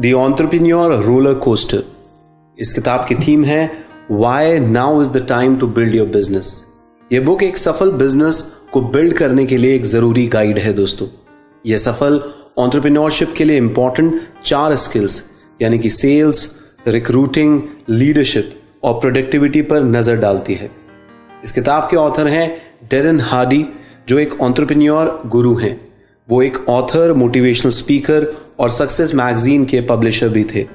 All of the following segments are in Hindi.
द ऑन्टरप्रीन्योर रोलर कोस्टर इस किताब की थीम है why now is the time to build your business ये बुक एक सफल बिज़नेस को बिल्ड करने के लिए एक ज़रूरी गाइड है दोस्तों। यह सफल ऑन्टरप्रीन्योरशिप के लिए इंपॉर्टेंट चार स्किल्स यानी कि सेल्स रिक्रूटिंग लीडरशिप और प्रोडक्टिविटी पर नज़र डालती है। इस किताब के ऑथर हैं डेरन हार्डी जो एक ऑन्टरप्रीन्योर गुरु हैं। वो एक ऑथर मोटिवेशनल स्पीकर और सक्सेस मैगजीन के पब्लिशर भी थे।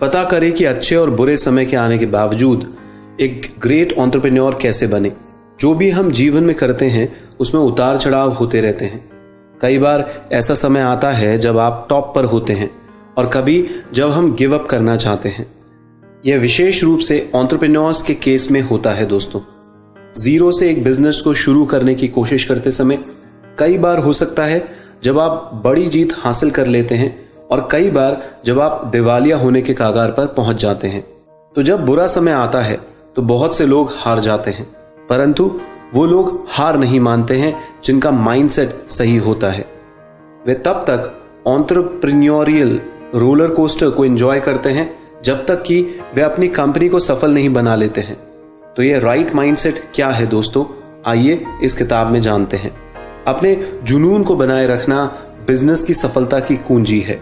पता करें कि अच्छे और बुरे समय के आने के बावजूद एक ग्रेट ऑन्टरप्रेन्योर कैसे बने। जो भी हम जीवन में करते हैं, उसमें उतार चढ़ाव होते रहते हैं। कई बार ऐसा समय आता है जब आप टॉप पर होते हैं और कभी जब हम गिव अप करना चाहते हैं। यह विशेष रूप से ऑन्टरप्रेन्योर्स के केस में होता है दोस्तों। ज़ीरो से एक बिज़नेस को शुरू करने की कोशिश करते समय कई बार हो सकता है जब आप बड़ी जीत हासिल कर लेते हैं और कई बार जब आप दिवालिया होने के कागार पर पहुँच जाते हैं तो जब बुरा समय आता है तो बहुत से लोग हार जाते हैं। परंतु वो लोग हार नहीं मानते हैं जिनका माइंडसेट सही होता है। वे तब तक ऑन्टरप्रीनियोरियल रोलर कोस्टर को एंजॉय करते हैं, जब तक कि वे अपनी कंपनी को सफल नहीं बना लेते हैं। तो ये राइट माइंडसेट क्या है दोस्तों? आइए इस किताब में जानते हैं। अपने जुनून को बनाए रखना बिज़नेस की सफलता की कुंजी है।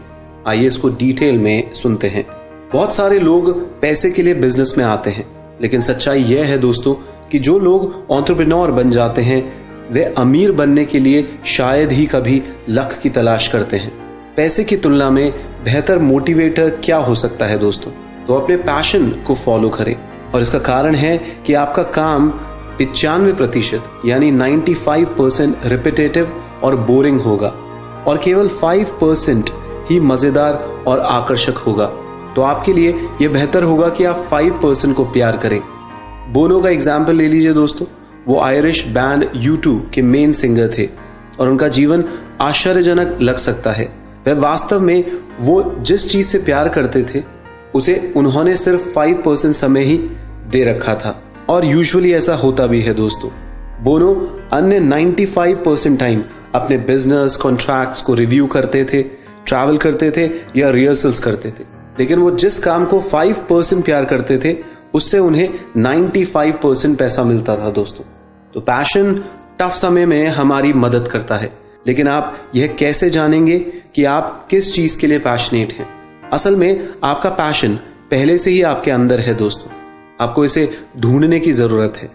आइए इसको डिटेल में सुनते हैं। बहुत सारे लोग पैसे के लिए बिज़नेस में आते हैं, लेकिन सच्चाई यह है दोस्तों कि जो लोग ऑन्टरप्रिनोर बन जाते हैं, वे अमीर बनने के लिए शायद ही कभी लक की तलाश करते हैं। पैसे की तुलना में बेहतर मोटिवेटर क्या हो सकता है दोस्तों? तो अपने पैशन को फॉलो करें। और इसका कारण है कि आपका काम पिचानवे प्रतिशत, यानी 95 परसेंट रिपीटेटिव और बोरिंग होगा। और केवल 5 परसेंट ही मज़ेदार और आकर्षक होगा। तो आपके लिए यह बेहतर होगा कि आप 5 परसेंट को प्यार करें। बोनो का एग्ज़ाम्पल ले लीजिए दोस्तों। वो आयरिश बैंड यू के मेन सिंगर थे। और उनका जीवन आश्चर्यजनक लग सकता है। वह वास्तव में वो जिस चीज़ से प्यार करते थे, उसे उन्होंने सिर्फ़ फाइव परसेंट समय ही दे रखा था। और यूजुअली ऐसा होता भी है दोस्तों। बोनो अन्य 95 परसेंट टाइम अपने बिज़नेस कॉन्ट्रैक्ट्स को रिव्यू करते थे ट्रैवल करते थे या रिहर्सल्स करते थे। लेकिन वो जिस काम को 5 परसेंट प्यार करते थे, उससे उन्हें 95 परसेंट पैसा मिलता था दोस्तों। तो पैशन टफ समय में हमारी मदद करता है। लेकिन आप यह कैसे जानेंगे कि आप किस चीज़ के लिए पैशनेट हैं? असल में आपका पैशन पहले से ही आपके अंदर है दोस्तों। आपको इसे ढूँढने की ज़रूरत है।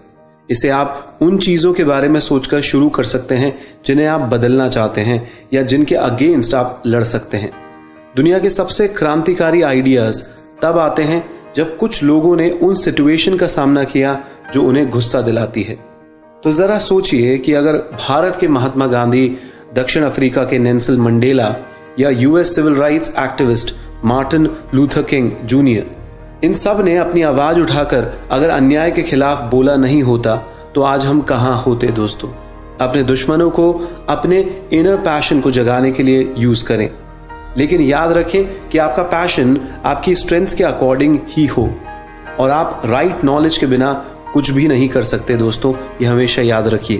इसे आप उन चीज़ों के बारे में सोचकर शुरू कर सकते हैं, जिन्हें आप बदलना चाहते हैं या जिनके अगेंस्ट आप लड़ सकते हैं। दुनिया के सबसे क्रांतिकारी आइडियाज़ तब आते हैं जब कुछ लोगों ने उन सिचुएशन का सामना किया जो उन्हें गुस्सा दिलाती है। तो जरा सोचिए कि अगर भारत के महात्मा गांधी, दक्षिण अफ्रीका के नेंसल मंडेला या US civil rights activist Martin Luther King junior इन सबने अपनी आवाज़ उठाकर अगर अन्याय के खिलाफ बोला नहीं होता तो आज हम कहाँ होते दोस्तों? अपने दुश्मनों को अपने इनर पैशन को जगाने के लिए यूज़ करें। लेकिन याद रखें कि आपका पैशन आपकी स्ट्रेंथ के अकॉर्डिंग ही हो। और आप राइट right नॉलेज के बिना कुछ भी नहीं कर सकते दोस्तों, ये हमेशा याद रखिए।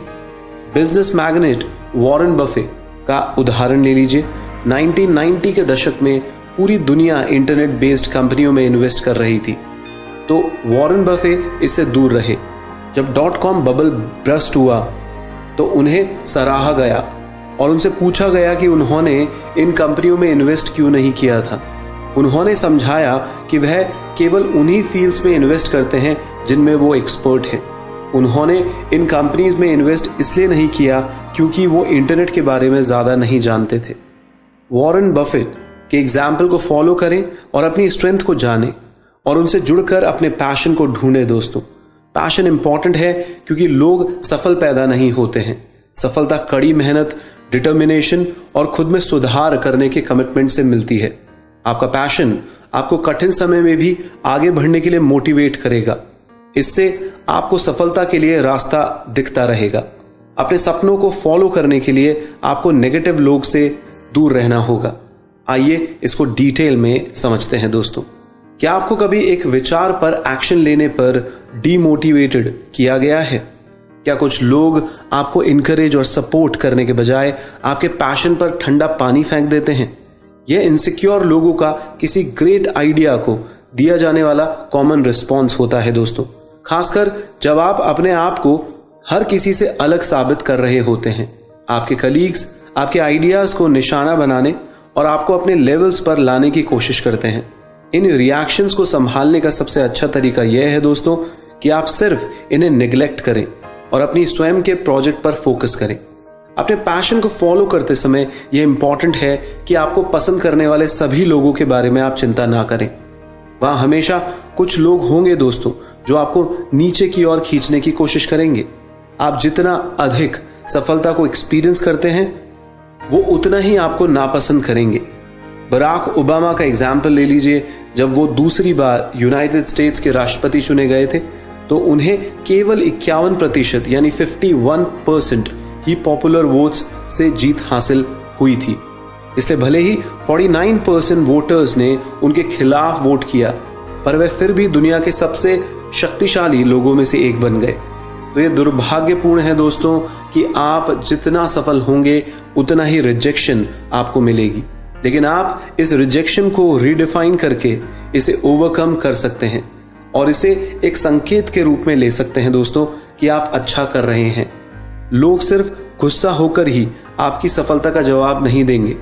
बिज़नेस मैग्नेट वॉरेन बफे का उदाहरण ले लीजिए। 1990 के दशक में पूरी दुनिया इंटरनेट बेस्ड कंपनियों में इन्वेस्ट कर रही थी। तो वॉरेन बफे इससे दूर रहे। जब डॉट कॉम बबल ब्रस्ट हुआ तो उन्हें सराहा गया और उनसे पूछा गया कि उन्होंने इन कंपनियों में इन्वेस्ट क्यों नहीं किया था। उन्होंने समझाया कि वह केवल उन्हीं फील्ड्स में इन्वेस्ट करते हैं जिनमें वो एक्सपर्ट हैं। उन्होंने इन कंपनीज़ में इन्वेस्ट इसलिए नहीं किया क्योंकि वो इंटरनेट के बारे में ज़्यादा नहीं जानते थे। वॉरेन बफेट कि एग्ज़ाम्पल को फॉलो करें और अपनी स्ट्रेंथ को जानें और उनसे जुड़कर अपने पैशन को ढूंढें दोस्तों। पैशन इंपॉर्टेंट है क्योंकि लोग सफल पैदा नहीं होते हैं। सफलता कड़ी मेहनत डिटर्मिनेशन और खुद में सुधार करने के कमिटमेंट से मिलती है। आपका पैशन आपको कठिन समय में भी आगे बढ़ने के लिए मोटिवेट करेगा। इससे आपको सफलता के लिए रास्ता दिखता रहेगा। अपने सपनों को फॉलो करने के लिए आपको नेगेटिव लोग से दूर रहना होगा। आइए इसको डिटेल में समझते हैं दोस्तों। क्या आपको कभी एक विचार पर एक्शन लेने पर डीमोटिवेटेड किया गया है? क्या कुछ लोग आपको इनकरेज और सपोर्ट करने के बजाय आपके पैशन पर ठंडा पानी फेंक देते हैं? यह इनसिक्योर लोगों का किसी ग्रेट आइडिया को दिया जाने वाला कॉमन रिस्पॉन्स होता है दोस्तों। खासकर जब आप अपने आप को हर किसी से अलग साबित कर रहे होते हैं। आपके कलीग्स आपके आइडियाज़ को निशाना बनाने और आपको अपने लेवल्स पर लाने की कोशिश करते हैं। इन रिएक्शंस को संभालने का सबसे अच्छा तरीका यह है दोस्तों कि आप सिर्फ़ इन्हें निग्लेक्ट करें और अपनी स्वयं के प्रोजेक्ट पर फोकस करें। अपने पैशन को फॉलो करते समय यह इंपॉर्टेंट है कि आपको पसंद करने वाले सभी लोगों के बारे में आप चिंता ना करें। वहाँ हमेशा कुछ लोग होंगे दोस्तों जो आपको नीचे की ओर खींचने की कोशिश करेंगे। आप जितना अधिक सफलता को एक्सपीरियंस करते हैं वो उतना ही आपको नापसंद करेंगे। बराक ओबामा का एग्ज़ाम्पल ले लीजिए, जब वो दूसरी बार यूनाइटेड स्टेट्स के राष्ट्रपति चुने गए थे तो उन्हें केवल इक्यावन प्रतिशत, यानी 51 परसेंट ही पॉपुलर वोट्स से जीत हासिल हुई थी। इसलिए भले ही 49 परसेंट वोटर्स ने उनके खिलाफ वोट किया, पर वे फिर भी दुनिया के सबसे शक्तिशाली लोगों में से एक बन गए। तो ये दुर्भाग्यपूर्ण है दोस्तों कि आप जितना सफल होंगे उतना ही रिजेक्शन आपको मिलेगी। लेकिन आप इस रिजेक्शन को रिडिफाइन करके इसे ओवरकम कर सकते हैं और इसे एक संकेत के रूप में ले सकते हैं दोस्तों कि आप अच्छा कर रहे हैं। लोग सिर्फ़ गुस्सा होकर ही आपकी सफलता का जवाब नहीं देंगे।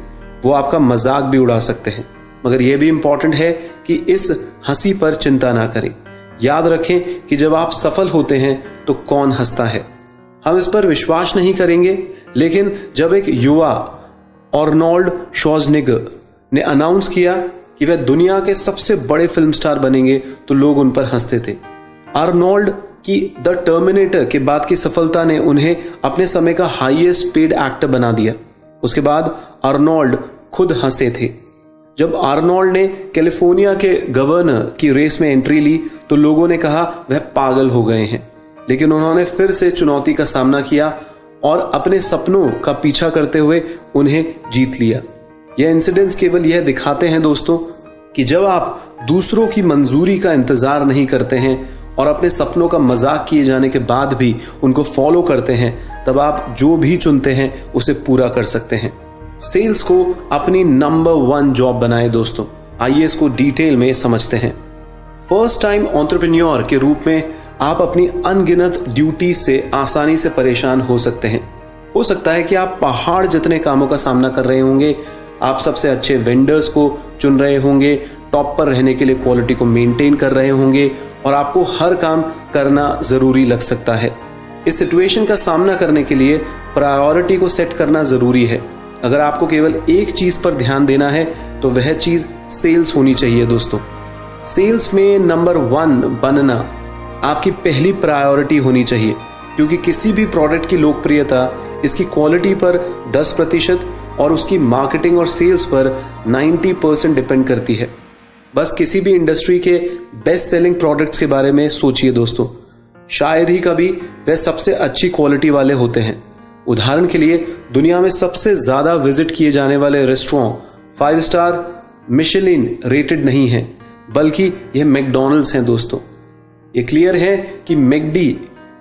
वो आपका मज़ाक भी उड़ा सकते हैं। मगर यह भी इंपॉर्टेंट है कि इस हँसी पर चिंता ना करें। याद रखें कि जब आप सफल होते हैं तो कौन हंसता है? हम इस पर विश्वास नहीं करेंगे। लेकिन जब एक युवा ऑर्नोल्ड शोजनिग ने अनाउंस किया कि वह दुनिया के सबसे बड़े फ़िल्म स्टार बनेंगे तो लोग उन पर हँसते थे। आर्नोल्ड की द टर्मिनेटर के बाद की सफलता ने उन्हें अपने समय का हाईएस्ट पेड एक्टर बना दिया। उसके बाद आर्नोल्ड खुद हंसे थे। जब आर्नोल्ड ने कैलिफ़ोर्निया के गवर्नर की रेस में एंट्री ली तो लोगों ने कहा, वह पागल हो गए हैं। लेकिन उन्होंने फिर से चुनौती का सामना किया और अपने सपनों का पीछा करते हुए उन्हें जीत लिया। यह इंसिडेंट्स केवल यह दिखाते हैं दोस्तों कि जब आप दूसरों की मंजूरी का इंतज़ार नहीं करते हैं और अपने सपनों का मज़ाक किए जाने के बाद भी उनको फॉलो करते हैं, तब आप जो भी चुनते हैं, उसे पूरा कर सकते हैं। सेल्स को अपनी नंबर वन जॉब बनाए दोस्तों। आइए इसको डिटेल में समझते हैं। फ़र्स्ट टाइम ऑन्टरप्रेन्योर के रूप में आप अपनी अनगिनत ड्यूटी से आसानी से परेशान हो सकते हैं। हो सकता है कि आप पहाड़ जितने कामों का सामना कर रहे होंगे, आप सबसे अच्छे वेंडर्स को चुन रहे होंगे टॉप पर रहने के लिए क्वालिटी को मेंटेन कर रहे होंगे और आपको हर काम करना ज़रूरी लग सकता है। इस सिचुएशन का सामना करने के लिए प्रायोरिटी को सेट करना ज़रूरी है। अगर आपको केवल एक चीज़ पर ध्यान देना है तो वह चीज़ सेल्स होनी चाहिए दोस्तों। सेल्स में नंबर वन बनना आपकी पहली प्रायोरिटी होनी चाहिए। क्योंकि किसी भी प्रोडक्ट की लोकप्रियता इसकी क्वालिटी पर 10 प्रतिशत और उसकी मार्केटिंग और सेल्स पर 90 परसेंट डिपेंड करती है। बस किसी भी इंडस्ट्री के बेस्ट सेलिंग प्रोडक्ट्स के बारे में सोचिए दोस्तों। शायद ही कभी वह सबसे अच्छी क्वालिटी वाले होते हैं। उदाहरण के लिए, दुनिया में सबसे ज़्यादा विज़िट किए जाने वाले restaurant five star Michelin rated नहीं है, बल्कि यह मैकडोनल्ड्स हैं दोस्तों। ये क्लियर है कि मैकडी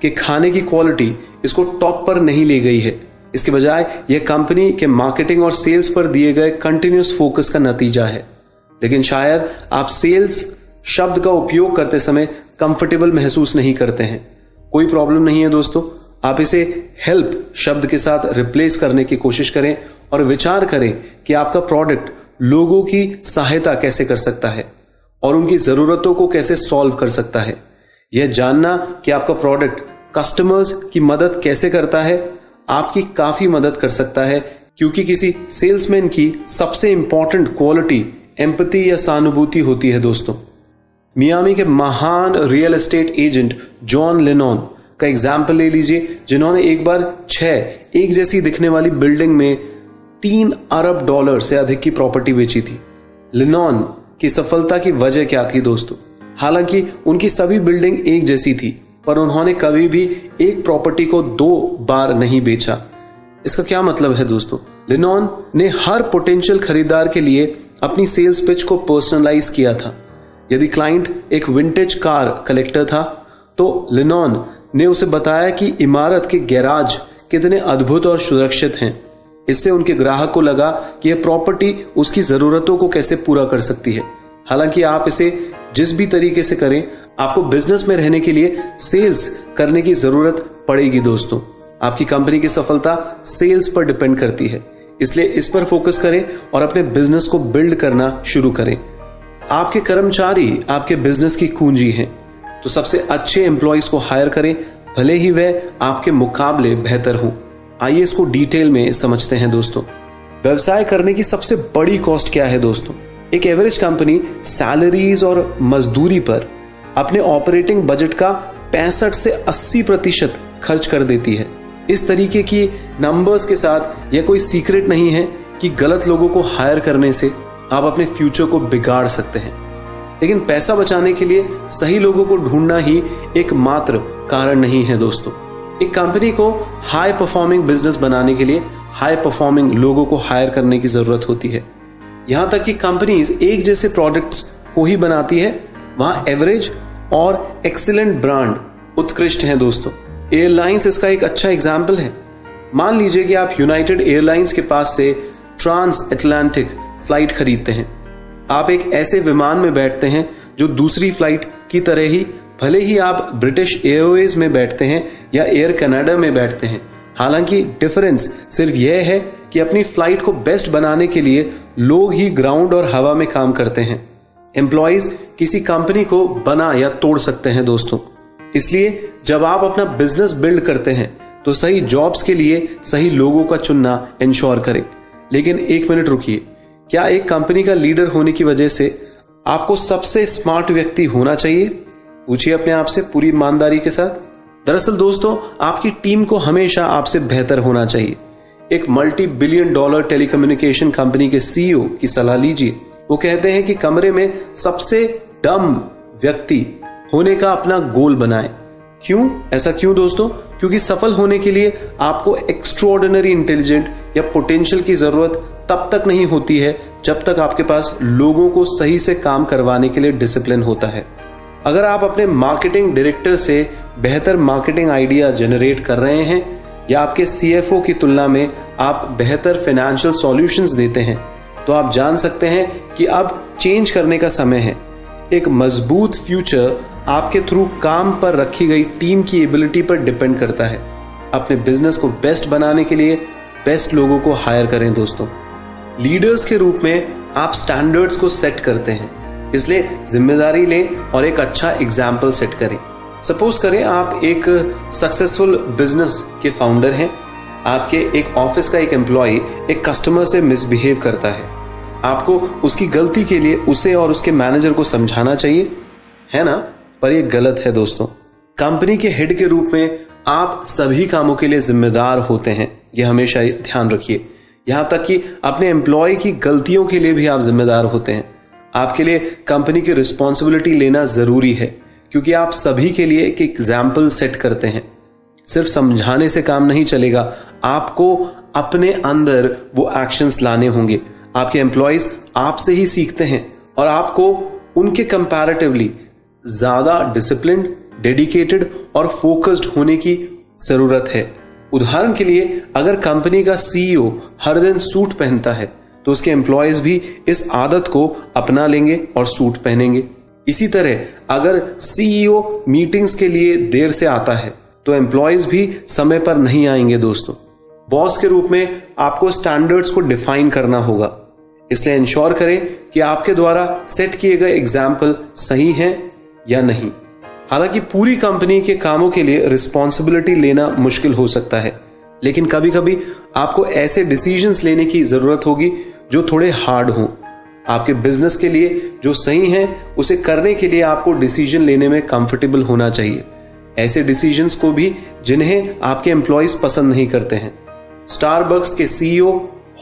के खाने की क्वालिटी इसको टॉप पर नहीं ले गई है। इसके बजाय यह कंपनी के मार्केटिंग और सेल्स पर दिए गए कंटिन्यूस फोकस का नतीजा है। लेकिन शायद आप सेल्स शब्द का उपयोग करते समय कंफर्टेबल महसूस नहीं करते हैं। कोई प्रॉब्लम नहीं है दोस्तों। आप इसे हेल्प शब्द के साथ रिप्लेस करने की कोशिश करें और विचार करें कि आपका प्रोडक्ट लोगों की सहायता कैसे कर सकता है और उनकी जरूरतों को कैसे सॉल्व कर सकता है। यह जानना कि आपका प्रोडक्ट कस्टमर्स की मदद कैसे करता है, आपकी काफ़ी मदद कर सकता है, क्योंकि किसी सेल्समैन की सबसे इंपॉर्टेंट क्वालिटी एम्पति या सहानुभूति होती है दोस्तों। मियामी के महान real estate agent John Lennon का एग्ज़ाम्पल ले लीजिए, जिन्होंने एक बार छह एक जैसी दिखने वाली बिल्डिंग में तीन अरब डॉलर से अधिक की प्रॉपर्टी बेची थी। लिनॉन की सफलता की वजह क्या थी दोस्तों? हालाँकि उनकी सभी बिल्डिंग एक जैसी थी, पर उन्होंने कभी भी एक प्रॉपर्टी को दो बार नहीं बेचा। इसका क्या मतलब है दोस्तों? लिनॉन ने हर पोटेंशियल खरीदार के लिए अपनी सेल्स पिच को पर्सनलाइज किया था। यदि क्लाइंट एक विंटेज कार कलेक्टर था तो लिनॉन ने उसे बताया कि इमारत के गैराज कितने अद्भुत और सुरक्षित हैं। इससे उनके ग्राहक को लगा कि यह प्रॉपर्टी उसकी जरूरतों को कैसे पूरा कर सकती है। हालाँकि आप इसे जिस भी तरीके से करें, आपको बिज़नेस में रहने के लिए सेल्स करने की ज़रूरत पड़ेगी दोस्तों। आपकी कंपनी की सफलता सेल्स पर डिपेंड करती है। इसलिए इस पर फोकस करें और अपने बिज़नेस को बिल्ड करना शुरू करें। आपके कर्मचारी आपके बिज़नेस की कुंजी हैं। तो सबसे अच्छे एम्प्लॉयज़ को हायर करें, भले ही वह आपके मुकाबले बेहतर हो। आइए इसको डिटेल में समझते हैं दोस्तों। व्यवसाय करने की सबसे बड़ी कॉस्ट क्या है दोस्तों? एक एवरेज कंपनी सैलरीज और मजदूरी पर अपने ऑपरेटिंग बजट का पैंसठ से 80 प्रतिशत खर्च कर देती है। इस तरीके की नंबर्स के साथ यह कोई सीक्रेट नहीं है कि गलत लोगों को हायर करने से आप अपने फ्यूचर को बिगाड़ सकते हैं। लेकिन पैसा बचाने के लिए सही लोगों को ढूंढना ही एकमात्र कारण नहीं है दोस्तों। एक कंपनी को हाई परफॉर्मिंग बिज़नेस बनाने के लिए हाई परफॉर्मिंग लोगों को हायर करने की ज़रूरत होती है। यहाँ तक कि कंपनीज़ एक जैसे प्रोडक्ट्स को ही बनाती है, वहाँ एवरेज और एक्सीलेंट ब्रांड उत्कृष्ट हैं दोस्तों। एयरलाइंस इसका एक अच्छा एग्ज़ाम्पल है। मान लीजिए कि आप यूनाइटेड एयरलाइंस के पास से ट्रांस एटलांटिक फ़्लाइट खरीदते हैं। आप एक ऐसे विमान में बैठते हैं जो दूसरी फ़्लाइट की तरह ही, भले ही आप ब्रिटिश एयरवेज में बैठते हैं या एयर कनाडा में बैठते हैं। हालाँकि डिफरेंस सिर्फ़ यह है कि अपनी फ़्लाइट को बेस्ट बनाने के लिए लोग ही ग्राउंड और हवा में काम करते हैं। एम्प्लॉयज़ किसी कंपनी को बना या तोड़ सकते हैं दोस्तों। इसलिए जब आप अपना बिज़नेस बिल्ड करते हैं तो सही जॉब्स के लिए सही लोगों का चुनना इंश्योर करें। लेकिन एक मिनट रुकिए। क्या एक कंपनी का लीडर होने की वजह से आपको सबसे स्मार्ट व्यक्ति होना चाहिए? पूछिए अपने आप से पूरी ईमानदारी के साथ। दरअसल दोस्तों, आपकी टीम को हमेशा आपसे बेहतर होना चाहिए। एक multi billion dollar telecommunication company के सीईओ की सलाह लीजिए। वो कहते हैं कि कमरे में सबसे डम व्यक्ति होने का अपना गोल बनाए। क्यों? ऐसा क्यों दोस्तों? क्योंकि सफल होने के लिए आपको एक्स्ट्रॉर्डिनरी इंटेलिजेंट या पोटेंशियल की ज़रूरत तब तक नहीं होती है, जब तक आपके पास लोगों को सही से काम करवाने के लिए डिसिप्लिन होता है। अगर आप अपने मार्केटिंग डायरेक्टर से बेहतर मार्केटिंग आइडिया जनरेट कर रहे हैं या आपके सीएफओ की तुलना में आप बेहतर फाइनेंशियल सॉल्यूशंस देते हैं तो आप जान सकते हैं कि अब चेंज करने का समय है। एक मज़बूत फ्यूचर आपके थ्रू काम पर रखी गई टीम की एबिलिटी पर डिपेंड करता है। अपने बिज़नेस को बेस्ट बनाने के लिए बेस्ट लोगों को हायर करें दोस्तों। लीडर्स के रूप में आप स्टैंडर्ड्स को सेट करते हैं, इसलिए ज़िम्मेदारी लें और एक अच्छा एग्ज़ाम्पल सेट करें। सपोज़ करें आप एक सक्सेसफुल बिज़नेस के फाउंडर हैं। आपके एक ऑफ़िस का एक एम्प्लॉय एक कस्टमर से मिसबिहेव करता है। आपको उसकी गलती के लिए उसे और उसके मैनेजर को समझाना चाहिए। है ना? पर यह गलत है दोस्तों। कंपनी के हेड के रूप में आप सभी कामों के लिए जिम्मेदार होते हैं। यह हमेशा ध्यान रखिए। यहाँ तक कि अपने एम्प्लॉय की गलतियों के लिए भी आप जिम्मेदार होते हैं। आपके लिए कंपनी की रिस्पॉन्सिबिलिटी लेना ज़रूरी है। क्योंकि आप सभी के लिए एक एग्ज़ाम्पल सेट करते हैं। सिर्फ़ समझाने से काम नहीं चलेगा। आपको अपने अंदर वो एक्शंस लाने होंगे। आपके एम्प्लॉयज़ आपसे ही सीखते हैं और आपको उनके कंपैरेटिवली ज़्यादा डिसिप्लिन डेडिकेटेड और फोकस्ड होने की ज़रूरत है। उदाहरण के लिए, अगर कंपनी का सीईओ हर दिन सूट पहनता है तो उसके एम्प्लॉयज़ भी इस आदत को अपना लेंगे और सूट पहनेंगे। इसी तरह, अगर सीईओ मीटिंग्स के लिए देर से आता है तो एम्प्लॉयज़ भी समय पर नहीं आएँगे दोस्तों। बॉस के रूप में आपको स्टैंडर्ड्स को डिफाइन करना होगा। इसलिए इंश्योर करें कि आपके द्वारा सेट किए गए एग्ज़ाम्पल सही हैं या नहीं। हालाँकि पूरी कंपनी के कामों के लिए रिस्पॉन्सिबिलिटी लेना मुश्किल हो सकता है, लेकिन कभी कभी आपको ऐसे डिसीजंस लेने की ज़रूरत होगी जो थोड़े हार्ड हों। आपके बिज़नेस के लिए जो सही है, उसे करने के लिए आपको डिसीज़न लेने में कंफर्टेबल होना चाहिए। ऐसे डिसीजंस को भी जिन्हें आपके एम्प्लॉयज़ पसंद नहीं करते हैं। स्टारबक्स के सीईओ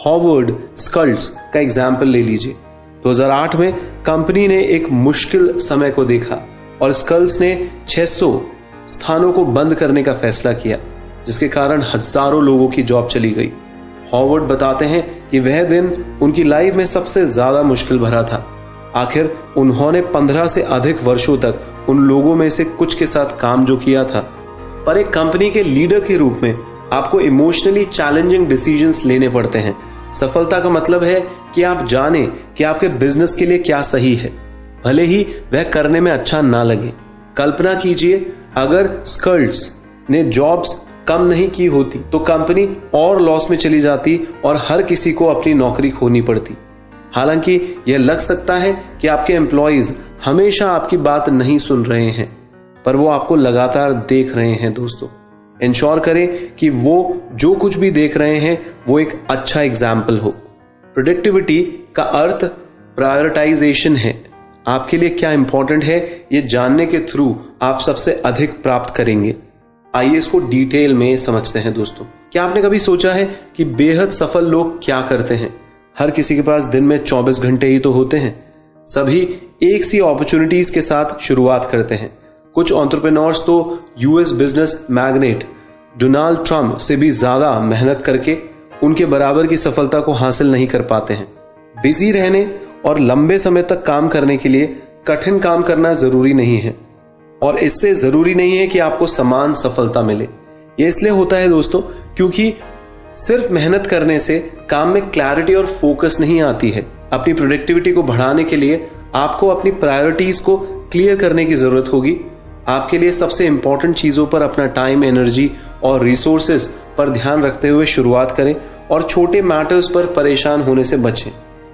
हॉवर्ड स्कल्ट्स का एग्ज़ाम्पल ले लीजिए। 2008 में कंपनी ने एक मुश्किल समय को देखा और स्कल्स ने 600 स्थानों को बंद करने का फैसला किया, जिसके कारण हज़ारों लोगों की जॉब चली गई। हॉवर्ड बताते हैं कि वह दिन उनकी लाइफ में सबसे ज़्यादा मुश्किल भरा था। आखिर उन्होंने 15 से अधिक वर्षों तक उन लोगों में से कुछ के साथ काम जो किया था। पर एक कंपनी के लीडर के रूप में आपको इमोशनली चैलेंजिंग डिसीजंस लेने पड़ते हैं। सफलता का मतलब है कि आप जाने कि आपके बिज़नेस के लिए क्या सही है। भले ही वह करने में अच्छा ना लगे। कल्पना कीजिए, अगर स्कल्ट्स ने जॉब्स कम नहीं की होती तो कंपनी और लॉस में चली जाती और हर किसी को अपनी नौकरी खोनी पड़ती। हालाँकि यह लग सकता है कि आपके एम्प्लॉयज़ हमेशा आपकी बात नहीं सुन रहे हैं, पर वो आपको लगातार देख रहे हैं दोस्तों। इंश्योर करें कि वो जो कुछ भी देख रहे हैं, वो एक अच्छा एग्ज़ाम्पल हो। प्रोडक्टिविटी का अर्थ प्रायोरिटाइजेशन है। आपके लिए क्या इंपॉर्टेंट है, ये जानने के थ्रू आप सबसे अधिक प्राप्त करेंगे। आइए इसको डिटेल में समझते हैं दोस्तों। क्या आपने कभी सोचा है कि बेहद सफल लोग क्या करते हैं? हर किसी के पास दिन में 24 घंटे ही तो होते हैं। सभी एक सी अपॉर्चुनिटीज़ के साथ शुरुआत करते हैं। कुछ ऑन्टरप्रेन्योर्स तो US business magnate Donald Trump से भी ज़्यादा मेहनत करके उनके बराबर की सफलता को हासिल नहीं कर पाते हैं। बिज़ी रहने और लंबे समय तक काम करने के लिए कठिन काम करना ज़रूरी नहीं है। और इससे ज़रूरी नहीं है कि आपको समान सफलता मिले। यह इसलिए होता है दोस्तों, क्योंकि सिर्फ़ मेहनत करने से काम में क्लैरिटी और फोकस नहीं आती है। अपनी प्रोडक्टिविटी को बढ़ाने के लिए आपको अपनी प्रायोरिटीज को क्लियर करने की ज़रूरत होगी। आपके लिए सबसे इंपॉर्टेंट चीज़ों पर अपना टाइम एनर्जी और रिसोर्सेज पर ध्यान रखते हुए शुरुआत करें और छोटे मैटर्स पर परेशान होने से बचें।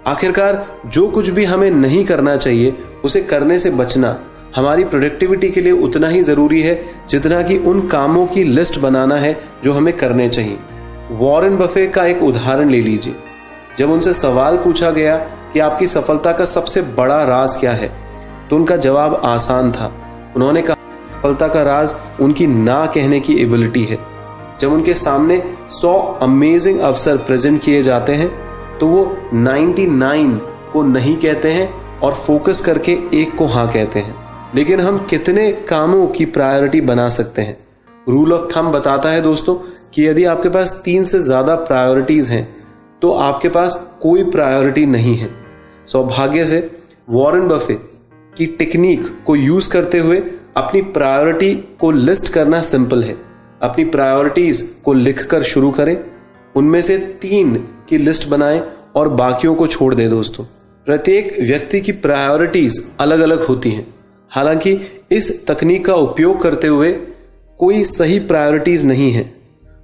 आखिरकार, जो कुछ भी हमें नहीं करना चाहिए, उसे करने से बचना हमारी प्रोडक्टिविटी के लिए उतना ही ज़रूरी है जितना कि उन कामों की लिस्ट बनाना है जो हमें करने चाहिए। वॉरेन बफे का एक उदाहरण ले लीजिए। जब उनसे सवाल पूछा गया कि आपकी सफलता का सबसे बड़ा राज क्या है तो उनका जवाब आसान था। उन्होंने कहा, सफलता का राज उनकी ना कहने की एबिलिटी है। जब उनके सामने 100 अमेजिंग अवसर प्रेजेंट किए जाते हैं तो वो 99 को नहीं कहते हैं और फोकस करके एक को हाँ कहते हैं। लेकिन हम कितने कामों की प्रायोरिटी बना सकते हैं? रूल ऑफ़ थम बताता है दोस्तों कि यदि आपके पास तीन से ज़्यादा प्रायोरिटीज हैं तो आपके पास कोई प्रायोरिटी नहीं है। सौभाग्य से वॉरेन बफे की टेक्निक को यूज़ करते हुए अपनी प्रायोरिटी को लिस्ट करना सिंपल है। अपनी प्रायोरिटीज को लिखकर शुरू करें। उनमें से तीन की लिस्ट बनाएँ और बाकियों को छोड़ दें दोस्तों। प्रत्येक व्यक्ति की प्रायोरिटीज अलग अलग होती हैं। हालाँकि इस तकनीक का उपयोग करते हुए कोई सही प्रायोरिटीज नहीं है।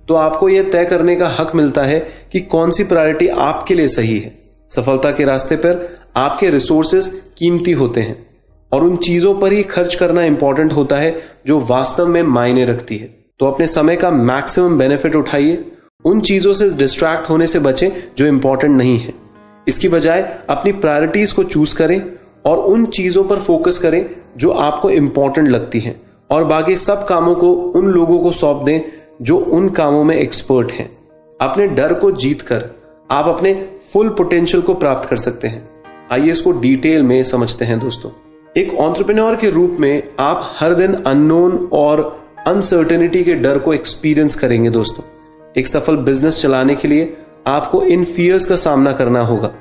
तो आपको यह तय करने का हक मिलता है कि कौन सी प्रायोरिटी आपके लिए सही है। सफलता के रास्ते पर आपके रिसोर्सेस कीमती होते हैं और उन चीज़ों पर ही खर्च करना इंपॉर्टेंट होता है जो वास्तव में मायने रखती है। तो अपने समय का मैक्सिमम बेनिफिट उठाइए। उन चीज़ों से डिस्ट्रैक्ट होने से बचें जो इंपॉर्टेंट नहीं है। इसकी बजाय अपनी प्रायोरिटीज को चूज़ करें। और उन चीज़ों पर फोकस करें जो आपको इंपॉर्टेंट लगती हैं। और बाकी सब कामों को उन लोगों को सौंप दें जो उन कामों में एक्सपर्ट हैं। अपने डर को जीत कर आप अपने फुल पोटेंशियल को प्राप्त कर सकते हैं। आइए इसको डिटेल में समझते हैं दोस्तों। एक ऑन्टरप्रेन्योर के रूप में आप हर दिन अननोन और अनसर्टेनिटी के डर को एक्सपीरियंस करेंगे दोस्तों। एक सफल बिज़नेस चलाने के लिए आपको इन फियर्स का सामना करना होगा।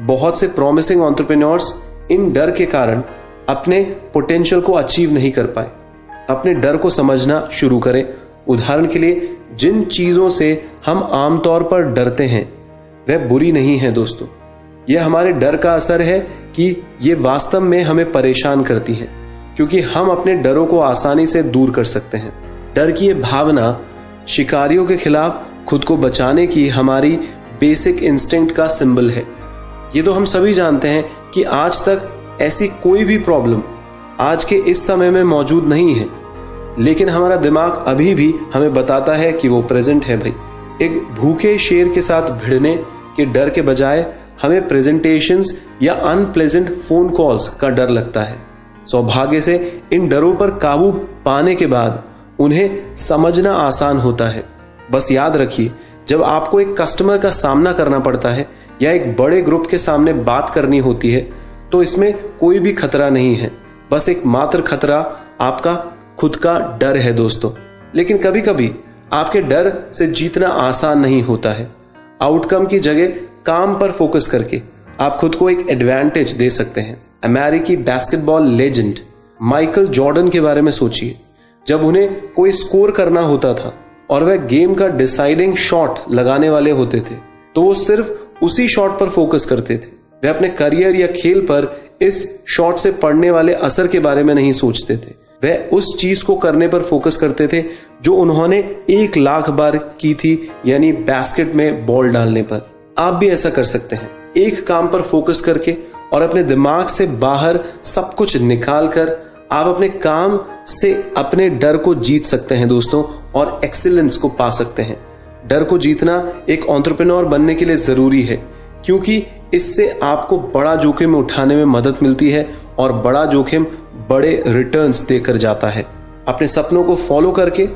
बहुत से प्रॉमिसिंग ऑन्टरप्रेन्योर्स इन डर के कारण अपने पोटेंशियल को अचीव नहीं कर पाए। अपने डर को समझना शुरू करें। उदाहरण के लिए, जिन चीज़ों से हम आमतौर पर डरते हैं, वह बुरी नहीं है दोस्तों। यह हमारे डर का असर है कि ये वास्तव में हमें परेशान करती है, क्योंकि हम अपने डरों को आसानी से दूर कर सकते हैं। डर की यह भावना शिकारियों के खिलाफ खुद को बचाने की हमारी बेसिक इंस्टिंक्ट का सिंबल है। ये तो हम सभी जानते हैं कि आज तक ऐसी कोई भी प्रॉब्लम आज के इस समय में मौजूद नहीं है। लेकिन हमारा दिमाग अभी भी हमें बताता है कि वो प्रेजेंट है भाई। एक भूखे शेर के साथ भिड़ने के डर के बजाय हमें प्रेजेंटेशन या अनप्लेजेंट फ़ोन कॉल्स का डर लगता है। सौभाग्य से इन डरों पर काबू पाने के बाद उन्हें समझना आसान होता है। बस याद रखिए, जब आपको एक कस्टमर का सामना करना पड़ता है या एक बड़े ग्रुप के सामने बात करनी होती है तो इसमें कोई भी खतरा नहीं है। बस एक मात्र खतरा, आपका खुद का डर है दोस्तों। लेकिन कभी कभी आपके डर से जीतना आसान नहीं होता है। आउटकम की जगह काम पर फोकस करके आप खुद को एक एडवांटेज दे सकते हैं। अमेरिकी बास्केटबॉल लेजेंड माइकल जॉर्डन के बारे में सोचिए। जब उन्हें कोई स्कोर करना होता था और वह गेम का डिसाइडिंग शॉट लगाने वाले होते थे तो वो सिर्फ़ उसी शॉट पर फोकस करते थे। वे अपने करियर या खेल पर इस शॉट से पड़ने वाले असर के बारे में नहीं सोचते थे। वह उस चीज़ को करने पर फोकस करते थे, जो उन्होंने एक लाख बार की थी, यानी बास्केट में बॉल डालने पर। आप भी ऐसा कर सकते हैं। एक काम पर फोकस करके और अपने दिमाग से बाहर सब कुछ निकाल कर आप अपने काम से अपने डर को जीत सकते हैं, दोस्तों, और एक्सीलेंस को पा सकते हैं। डर को जीतना एक ऑन्टरप्रेन्योर बनने के लिए ज़रूरी है, क्योंकि इससे आपको बड़ा जोखिम उठाने में मदद मिलती है और बड़ा जोखिम बड़े रिटर्न्स देकर जाता है। अपने सपनों को फॉलो करके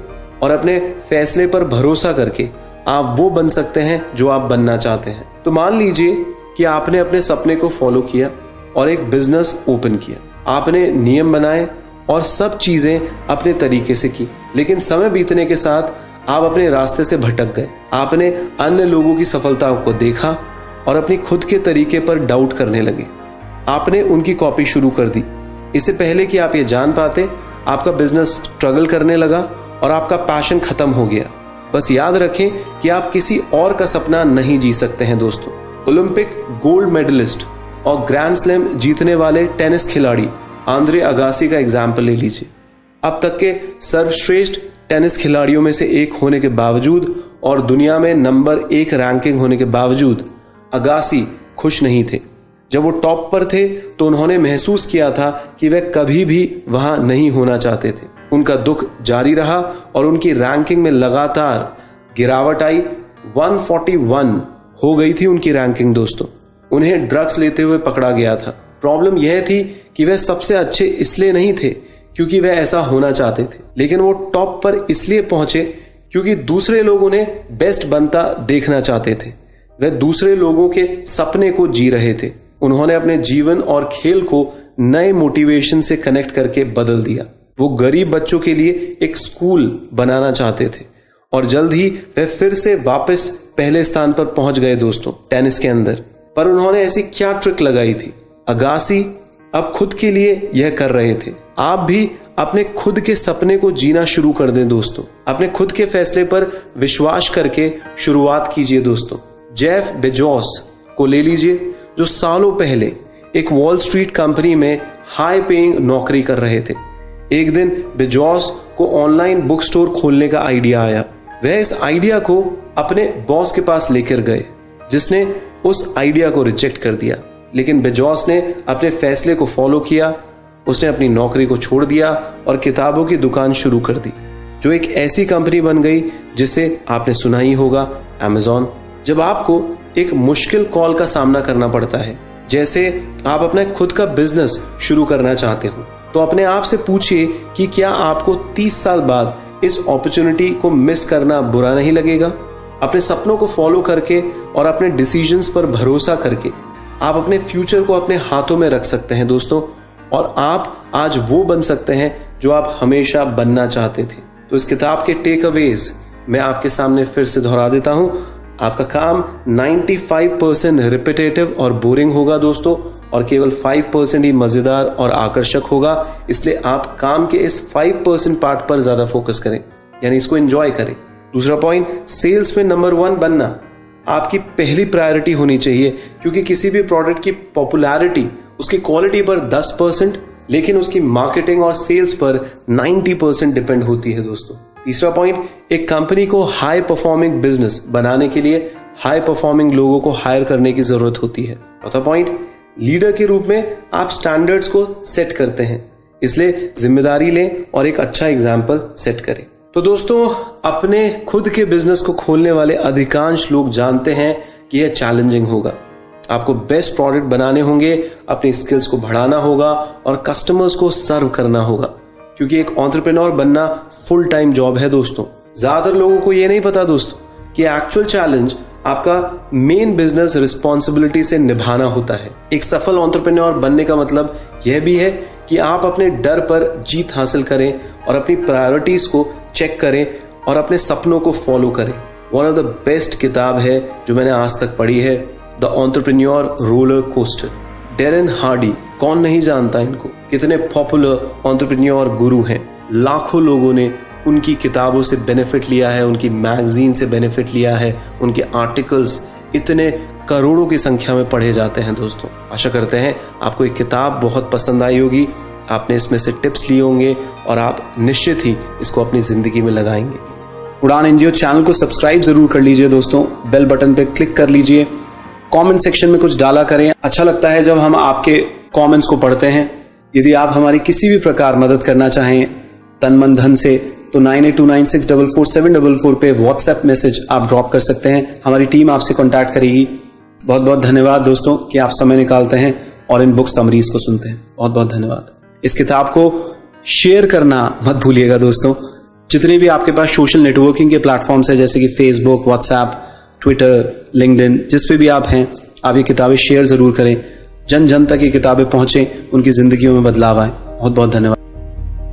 और अपने फैसले पर भरोसा करके आप वो बन सकते हैं जो आप बनना चाहते हैं। तो मान लीजिए कि आपने अपने सपने को फॉलो किया और एक बिज़नेस ओपन किया। आपने नियम बनाए और सब चीज़ें अपने तरीके से की, लेकिन समय बीतने के साथ आप अपने रास्ते से भटक गए। आपने अन्य लोगों की सफलता को देखा और अपनी खुद के तरीके पर डाउट करने लगे। आपने उनकी कॉपी शुरू कर दी। इससे पहले कि आप ये जान पाते, आपका बिज़नेस स्ट्रगल करने लगा और आपका पैशन खत्म हो गया। बस याद रखें कि आप किसी और का सपना नहीं जी सकते हैं दोस्तों। ओलंपिक गोल्ड मेडलिस्ट और ग्रैंड स्लैम जीतने वाले टेनिस खिलाड़ी आंद्रे अगासी का एग्ज़ाम्पल ले लीजिए। अब तक के सर्वश्रेष्ठ टेनिस खिलाड़ियों में से एक होने के बावजूद और दुनिया में नंबर एक रैंकिंग होने के बावजूद अगासी खुश नहीं थे। जब वो टॉप पर थे तो उन्होंने महसूस किया था कि वह कभी भी वहाँ नहीं होना चाहते थे। उनका दुख जारी रहा और उनकी रैंकिंग में लगातार गिरावट आई। 141 हो गई थी उनकी रैंकिंग, दोस्तों। उन्हें ड्रग्स लेते हुए पकड़ा गया था। प्रॉब्लम यह थी कि वह सबसे अच्छे इसलिए नहीं थे क्योंकि वह ऐसा होना चाहते थे। लेकिन वो टॉप पर इसलिए पहुँचे क्योंकि दूसरे लोग उन्हें बेस्ट बनता देखना चाहते थे। वह दूसरे लोगों के सपने को जी रहे थे। उन्होंने अपने जीवन और खेल को नए मोटिवेशन से कनेक्ट करके बदल दिया। वो गरीब बच्चों के लिए एक स्कूल बनाना चाहते थे। और जल्द ही वह फिर से वापस पहले स्थान पर पहुँच गए दोस्तों टेनिस के अंदर। पर उन्होंने ऐसी क्या ट्रिक लगाई थी? अगासी अब खुद के लिए यह कर रहे थे। आप भी अपने खुद के सपने को जीना शुरू कर दें दोस्तों। अपने खुद के फैसले पर विश्वास करके शुरुआत कीजिए दोस्तों। जेफ बेजोस को ले लीजिए, जो सालों पहले एक वॉल स्ट्रीट कंपनी में हाई पेइंग नौकरी कर रहे थे। एक दिन बेजोस को ऑनलाइन बुक स्टोर खोलने का आइडिया आया। वह इस आइडिया को अपने बॉस के पास लेकर गए, जिसने उस आइडिया को रिजेक्ट कर दिया। लेकिन बेजोस ने अपने फैसले को फॉलो किया उसने अपनी नौकरी को छोड़ दिया और किताबों की दुकान शुरू कर दी, जो एक ऐसी कंपनी बन गई जिसे आपने सुना ही होगा अमेजोन जब आपको एक मुश्किल कॉल का सामना करना पड़ता है, जैसे आप अपना खुद का बिज़नेस शुरू करना चाहते हो तो अपने आप से पूछिए कि क्या आपको 30 साल बाद इस अपॉर्चुनिटी को मिस करना बुरा नहीं लगेगा? अपने सपनों को फॉलो करके और अपने डिसीजंस पर भरोसा करके आप अपने फ्यूचर को अपने हाथों में रख सकते हैं, दोस्तों। और आप आज वो बन सकते हैं जो आप हमेशा बनना चाहते थे। तो इस किताब के टेक अवेज मैं आपके सामने फिर से दोहरा देता हूँ। आपका काम 95 परसेंट रिपीटेटिव और बोरिंग होगा दोस्तों, और केवल 5 परसेंट ही मज़ेदार और आकर्षक होगा। इसलिए आप काम के इस 5 परसेंट पार्ट पर ज़्यादा फोकस करें, यानी इसको एंजॉय करें। दूसरा पॉइंट सेल्स में नंबर वन बनना। आपकी पहली प्रायोरिटी होनी चाहिए, क्योंकि किसी भी प्रोडक्ट की पॉपुलैरिटी उसकी क्वालिटी पर 10 परसेंट लेकिन उसकी मार्केटिंग और सेल्स पर 90 परसेंट डिपेंड होती है दोस्तों। तीसरा पॉइंट एक कंपनी को हाई परफॉर्मिंग बिज़नेस बनाने के लिए हाई परफॉर्मिंग लोगों को हायर करने की ज़रूरत होती है। चौथा पॉइंट लीडर के रूप में आप स्टैंडर्ड्स को सेट करते हैं। इसलिए ज़िम्मेदारी लें और एक अच्छा एग्ज़ाम्पल सेट करें। तो दोस्तों, अपने खुद के बिज़नेस को खोलने वाले अधिकांश लोग जानते हैं कि यह चैलेंजिंग होगा। आपको बेस्ट प्रोडक्ट बनाने होंगे, अपनी स्किल्स को बढ़ाना होगा और कस्टमर्स को सर्व करना होगा। क्योंकि एक ऑन्टरप्रेन्योर बनना फुल टाइम जॉब है दोस्तों। ज़्यादातर लोगों को यह नहीं पता दोस्तों कि एक्चुअल चैलेंज आपका मेन बिज़नेस रिस्पॉन्सिबिलिटी से निभाना होता है। एक सफल ऑन्टरप्रेन्योर बनने का मतलब यह भी है कि आप अपने डर पर जीत हासिल करें और अपनी प्रायोरिटीज को चेक करें और अपने सपनों को फॉलो करें। वन ऑफ़ द बेस्ट किताब है जो मैंने आज तक पढ़ी है। The entrepreneur roller coaster. Darren Hardy कौन नहीं जानता इनको? कितने पॉपुलर ऑन्टरप्रेन्योर गुरु हैं? लाखों लोगों ने उनकी किताबों से बेनिफिट लिया है, उनकी मैगजीन से बेनिफिट लिया है, उनके आर्टिकल्स इतने करोड़ों की संख्या में पढ़े जाते हैं दोस्तों। आशा करते हैं आपको एक किताब बहुत पसंद आई होगी। आपने इसमें से टिप्स लिए होंगे और आप निश्चित ही इसको अपनी ज़िंदगी में लगाएँगे। उड़ान एनजीओ चैनल को सब्सक्राइब ज़रूर कर लीजिए दोस्तों। बेल बटन पर क्लिक कर लीजिए। कमेंट सेक्शन में कुछ डाला करें। अच्छा लगता है जब हम आपके कमेंट्स को पढ़ते हैं। यदि आप हमारी किसी भी प्रकार मदद करना चाहें तन मन धन से तो nine eight two nine six double four seven double four पे व्हाट्सएप मैसेज आप ड्रॉप कर सकते हैं। हमारी टीम आपसे कॉन्टैक्ट करेगी। बहुत बहुत धन्यवाद दोस्तों कि आप समय निकालते हैं और इन बुक समरीज को सुनते हैं। बहुत बहुत धन्यवाद। इस किताब को शेयर करना मत भूलिएगा दोस्तों। जितने भी आपके पास सोशल नेटवर्किंग के प्लेटफॉर्म्स है, जैसे कि फेसबुक व्हाट्सएप ट्विटर लिंकड जिस पे भी आप हैं, आप ये किताबें शेयर ज़रूर करें। जन जन तक ये किताबें पहुँचे, उनकी जिंदगियों में बदलाव आए। बहुत बहुत धन्यवाद।